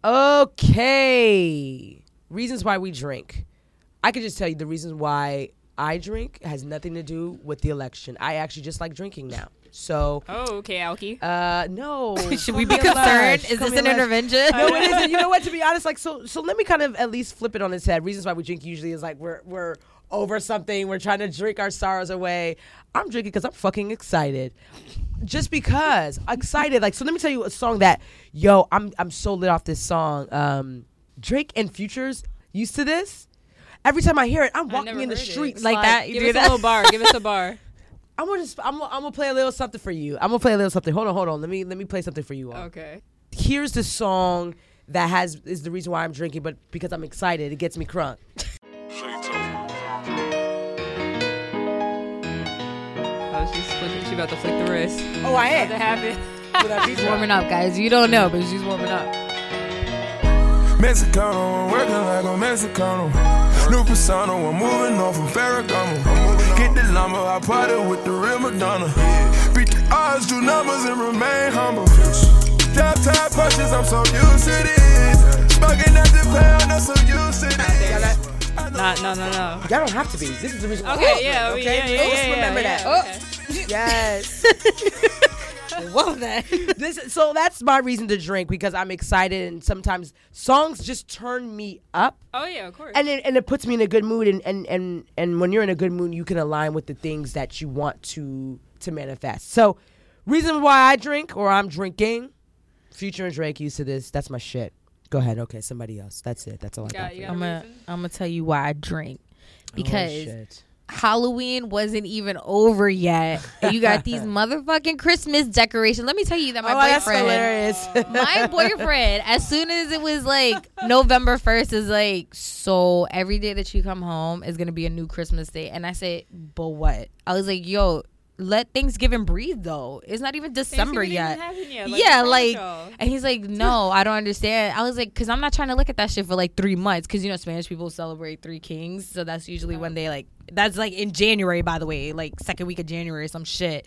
Okay. Reasons why we drink. I could just tell you the reasons why I drink has nothing to do with the election. I actually just like drinking now. So, oh, okay, Alki. uh, no. Should we be concerned? Is this an intervention? No, it isn't. You know what? To be honest, like so. So let me kind of at least flip it on its head. Reasons why we drink usually is like we're we're over something. We're trying to drink our sorrows away. I'm drinking because I'm fucking excited. Just because excited. Like so, let me tell you a song that yo, I'm I'm so lit off this song. Um, Drake and Futures used to this. Every time I hear it, I'm walking in the heard it. streets Like that? You Give do us that? a little bar. Give us a bar. I'm gonna just I'm I'm gonna play a little something for you. I'm gonna play a little something. Hold on, hold on. Let me let me play something for you all. Okay. here's the song that has is the reason why I'm drinking, but because I'm excited, it gets me crunk. Flicking. She about to flick the wrist. Oh, I About to happen. She's warming up, guys. You don't know, but she's warming up. Mexicano, working like a Mexicano. New persona, I'm moving on from Ferragamo. Get the llama, I party with the real Madonna. Beat the odds, do numbers, and remain humble. Drop top punches, I'm so used to this. Smoking at the pound, I'm so used to this. Nah, no, no, no. Y'all don't have to be. This is the reason. Okay, I yeah, drink, yeah, okay? yeah, yeah, oh, Just yeah, remember yeah, that. okay. Yes. Whoa, that. this so that's my reason to drink because I'm excited and sometimes songs just turn me up Oh yeah, of course. and it, and it puts me in a good mood and, and and and when you're in a good mood you can align with the things that you want to to manifest. So reason why I drink or I'm drinking Future and Drake used to this. That's my shit. Go ahead. Okay, somebody else. That's it. That's all I Got- got. you got I'm gonna? I'm gonna tell you why I drink oh, because Oh, shit. Halloween wasn't even over yet. And you got these motherfucking Christmas decorations. Let me tell you that my oh, boyfriend, hilarious. my boyfriend, as soon as it was like November first, is like, so every day that you come home is gonna be a new Christmas day. And I said, but what? I was like, yo, let Thanksgiving breathe though. It's not even December yet. yet. yeah, wrong with like, and he's like, no, I don't understand. I was like, because I'm not trying to look at that shit for like three months, because you know Spanish people celebrate Three Kings, so that's usually when they like. That's like in January, by the way, like second week of January, or some shit.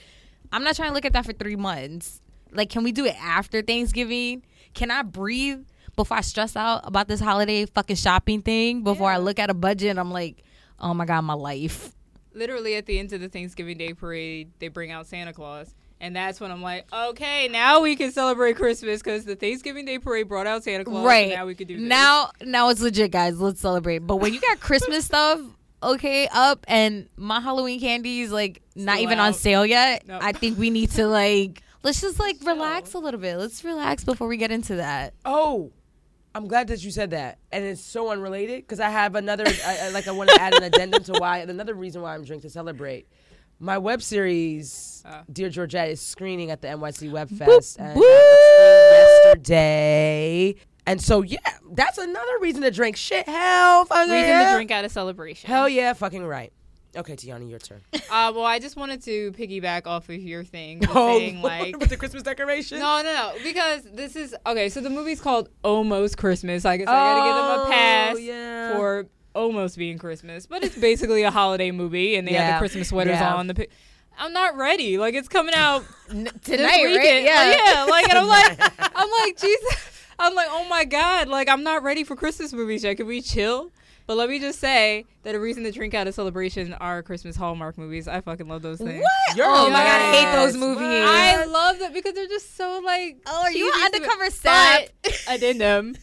I'm not trying to look at that for three months. Like, can we do it after Thanksgiving? Can I breathe before I stress out about this holiday fucking shopping thing, before I look at a budget, I'm like, oh my god, my life. Literally at the end of the Thanksgiving Day parade, they bring out Santa Claus. And that's when I'm like, okay, now we can celebrate Christmas because the Thanksgiving Day parade brought out Santa Claus. right and now we could do this. now now it's legit guys let's celebrate but when you got christmas stuff okay up and my halloween candies like not Still even on sale yet Nope. i think we need to like let's just like relax a little bit let's relax before we get into that Oh, I'm glad that you said that, and it's so unrelated because I have another. I, I- like I want to add an addendum to why another reason why I'm drinking to celebrate. My web series, Uh. Dear Georgette, is screening at the NYC Web Fest and boop. yesterday. And so yeah, that's another reason to drink. Shit, hell, fucking reason yeah. to drink out of celebration. Hell yeah, fucking right. Okay, Tiana, your turn. Uh, well, I just wanted to piggyback off of your thing, with Oh, saying like. with the Christmas decoration. No, no, no. Because this is okay. So the movie's called Almost Christmas. I guess I gotta give them a pass Oh, yeah. for almost being Christmas, but it's basically a holiday movie, and they have Yeah. the Christmas sweaters Yeah. on. The pi- I'm not ready. Like it's coming out tonight this right yeah yeah. Like, and I'm like, I'm like, Jesus. I'm like, oh my god. Like, I'm not ready for Christmas movies yet. Can we chill? But let me just say that a reason to drink out of celebration are Christmas Hallmark movies. I fucking love those things. what You're oh a my god i hate those movies I love them because they're just so like. oh are you cheesy, an stupid. undercover sap But addendum.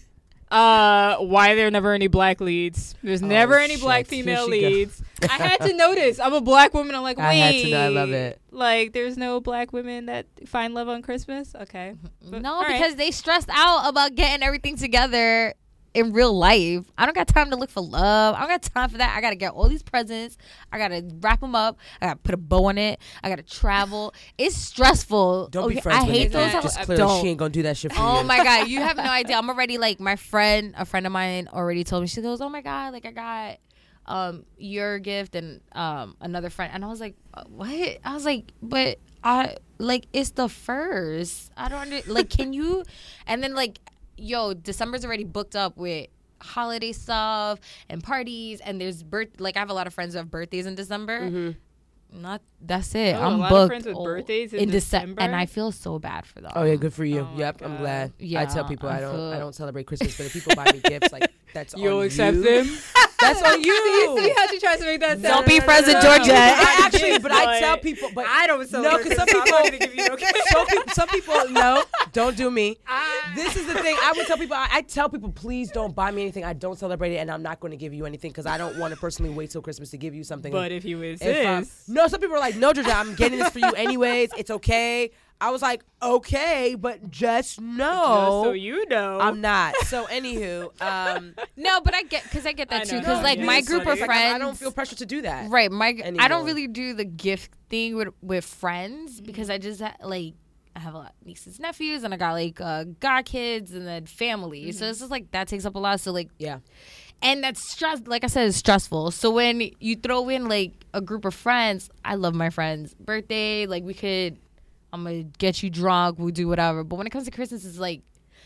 Uh, why there are never any black leads? There's never any Oh, shit. black female leads. I had to notice. I'm a black woman. I'm like, wait. I had to know. I love it. Like, there's no black women that find love on Christmas. Okay. But- no all right. because they stressed out about getting everything together in real life. I don't got time to look for love. I don't got time for that. I got to get all these presents. I got to wrap them up. I got to put a bow on it. I got to travel. It's stressful. Don't be Okay, friends I with hate those. Just I clearly, don't. she ain't gonna do that shit for Oh you. my god, you have no idea. I'm already like my friend, a friend of mine already told me. She goes, "Oh my god, like I got um your gift and um another friend." And I was like, uh, "What?" I was like, "But I like it's the first. I don't under, like can you?" And then like, yo, December's already booked up with holiday stuff and parties and there's birth like I have a lot of friends who have birthdays in December. Mm-hmm. Not that's it. Oh, a I'm lot of booked friends with birthdays in Decem- December? and I feel so bad for them. Oh yeah, good for you. Oh yep, I'm God. glad. I tell people I I, don't feel- I don't celebrate Christmas, but if people buy me gifts, like that's all. You'll on accept you. them. That's on you. See how she tries to make that No, sound? Don't be no, friends no, with no, no. Georgia. I actually, but I tell people, but I don't no, celebrate because some people, I'm not gonna give you no gift. some people, some people, no, don't do me. I- This is the thing. I would tell people. I, I tell people, please don't buy me anything. I don't celebrate it, and I'm not going to give you anything because I don't want to personally wait till Christmas to give you something. But if you If I'm- no, some people are like, no, Georgia, I'm getting this for you anyways. It's okay. I was like, okay, but just know just so you know, I'm not. So, anywho, um, No, but I get because I get I that too. Because No, like yeah, my group funny. of friends, I, I don't feel pressure to do that. right. My I don't really do the gift thing with with friends because I just like I have a lot of nieces, and nephews, and I got like uh, god kids and then family. So it's just like that takes up a lot. So like, Yeah. and that's stress. Like I said, it's stressful. So when you throw in like a group of friends, I love my friends' birthday. Like we could, I'm gonna get you drunk. We'll do whatever. But when it comes to Christmas, it's like,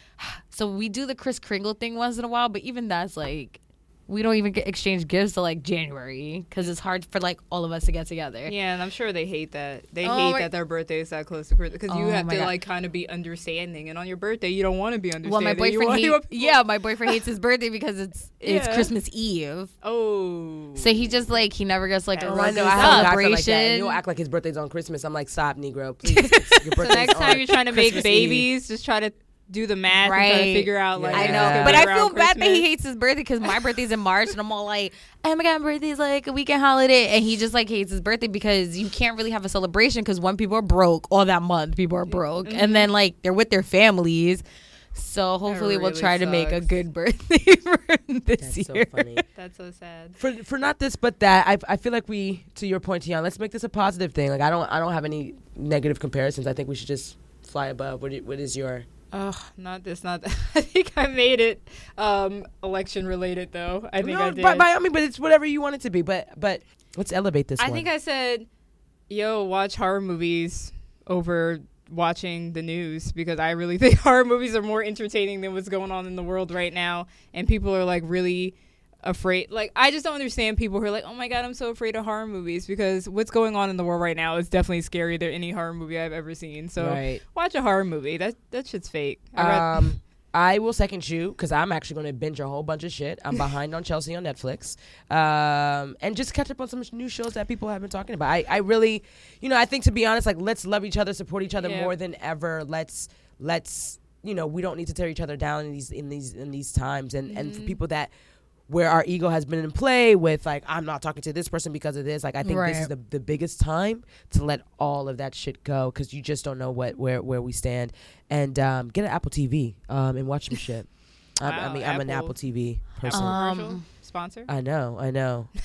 so we do the Kris Kringle thing once in a while. But even that's like, we don't even get exchange gifts till like January because it's hard for like all of us to get together. yeah, and I'm sure they hate that. They Oh hate my- that their birthday is that close to Christmas because you Oh have to God. like kind of be understanding, and on your birthday you don't want to be understanding. Well, my boyfriend want- you hates. people- Yeah, my boyfriend hates his birthday because it's it's Yeah. Christmas Eve. Oh, So he just like he never gets like a I know. regular I have a guy like that. and celebration. He'll act like his birthday's on Christmas. I'm like, stop, Negro, please. It's- Your So birthday's next time you're trying to make Christmas Eve. babies, just try to do the math right. and try to Right. figure out like Yeah. I know, but I around feel bad that he hates his birthday because my birthday's in March, and I'm all like, "Oh my god, my birthday's like a weekend holiday," and he just like hates his birthday because you can't really have a celebration because when people are broke all that month, people are broke, Mm-hmm. and then like they're with their families. So hopefully we'll really try to make a good birthday for him this That's so year. funny. That's so sad. for for not this but that I, I feel like we to your point Tiana let's make this a positive thing like I don't I don't have any negative comparisons I think we should just fly above what, what is your Ugh, not this, not that. I think I made it um, election related though. I think no, I did. by, by all means but it's whatever you want it to be but but let's elevate this I one think I said, "Yo, watch horror movies over watching the news because I really think horror movies are more entertaining than what's going on in the world right now, and people are like really afraid. Like, I just don't understand people who are like, "Oh my god, I'm so afraid of horror movies," because what's going on in the world right now is definitely scarier than any horror movie I've ever seen. So right watch a horror movie. That that shit's fake. I um I will second you because I'm actually going to binge a whole bunch of shit. I'm behind on Chelsea on Netflix, um, and just catch up on some new shows that people have been talking about. I, I really, you know, I think to be honest, like let's love each other, support each other Yeah. more than ever. Let's let's you know we don't need to tear each other down in these in these in these times, and and for Mm-hmm. people that where our ego has been in play with like I'm not talking to this person because of this. Like I think this is the, the biggest time to let all of that shit go because you just don't know what where where we stand. And um, get an Apple TV um, and watch some shit. I, I Wow, mean, I'm an Apple- Apple TV person. Um, sponsor. I know, I know.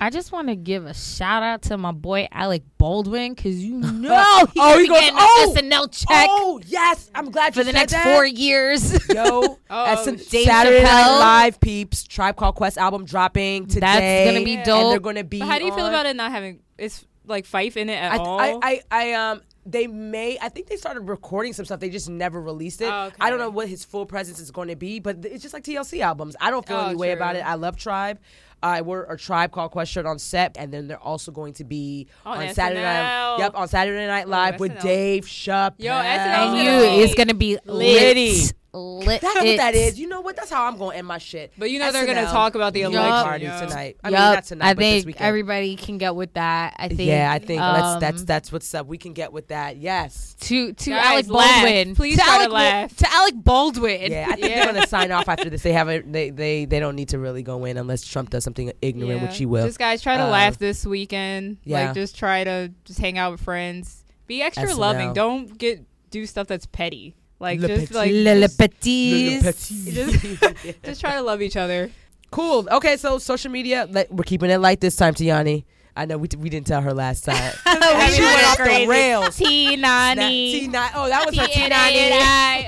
I just want to give a shout out to my boy Alec Baldwin because you know he's Oh, oh, he goes, getting "Oh, an SNL check Oh yes, I'm glad for you the said next that. four years. Yo, Oh, at some Dave Saturday Night Chappelle. Live peeps, Tribe Called Quest album dropping today. That's gonna be Yeah. And they're gonna be. But how do you feel about it not having it's like Phife in it at I, all? I, I, I, um, they may. I think they started recording some stuff. They just never released it. Oh, okay. I don't know what his full presence is going to be, but it's just like TLC albums. I don't feel Oh, any way about it. I love Tribe. I wore a Tribe Called Quest shirt on set, and then they're also going to be On on, Saturday Night. Yep, on Saturday Night oh, Live with SNL. Dave Chappelle. Yo, SNL and It's you, gonna be it's litty. Lit. Lit. That's what that is. You know what? That's how I'm going to end my shit. But you know they're gonna talk about the Yup. election party yo. tonight. I I mean, not tonight, I but this think weekend. everybody can get with that. I think. yeah, I think that's that's um, that's what's up. We can get with that. Yes. to to Guys, Alec laugh. Baldwin. Please to try to Alec, Bal- laugh. to Alec Baldwin. Yeah, I think Yeah. they're gonna sign off after this. They haven't. They, they they don't need to really go in unless Trump does something ignorant, which he will. Just guys, try to Uh, laugh this weekend. yeah. Like just try to just hang out with friends. Be extra SNL. loving. Don't get do stuff that's petty. Like Le just petit. like Le just, Petits. Just- just try to love each other. cool. Okay, so social media. Like, we're keeping it light this time, Tiani. I know we, we didn't tell her last time. I mean, she went it's off the rails. T Nani. T nine. Oh, that was her T T-N-A-N-I.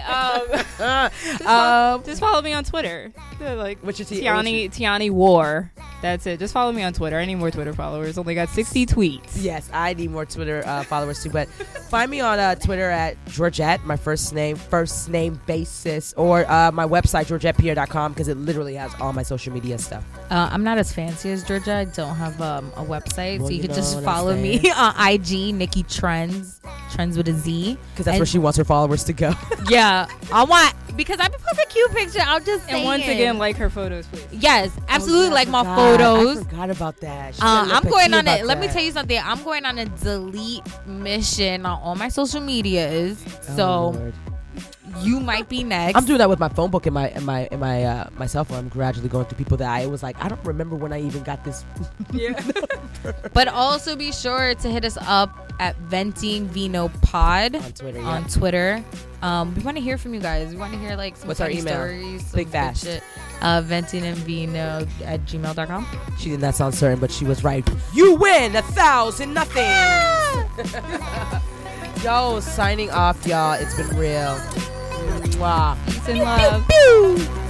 nine. Um, Just follow me on Twitter. Like What's your T- Tiani Tiani War. That's it. Just follow me on Twitter. I need more Twitter followers. Only got 60 tweets. Yes, I need more Twitter uh, followers too. But find me on uh, Twitter at Georgette, my first name, first name basis, or uh, my website georgettepierre.com because it literally has all my social media stuff. Uh, I'm not as fancy as Georgia. I don't have um, a website, Well, so you, you can just follow me on IG, Nikki Trends, Trends with a Z. Because that's And- where she wants her followers to go. Yeah, I want because I post a cute picture. I'm just saying. And once again, like her photos, please. yes, absolutely, Oh, yeah, I like my forgot. I photos. forgot about that. Uh, I'm going on it. Let me tell you something. I'm going on a delete mission on all my social medias. Oh, so Lord. You might be next. I'm doing that with my phone book and my and my and my uh, my cell phone. I'm gradually going through people that I was like, I don't remember when I even got this. Yeah. but also be sure to hit us up at Venting Vino Pod on Twitter. on Twitter. Um, we want to hear from you guys. We want to hear like some What's our email? stories. Think fast. Shit. Uh, venting and vino at gmail.com. She did not that sound certain, but she was right. You win a thousand nothing. Yo, signing off, y'all. It's been real. Mwah. Peace and love. Pew!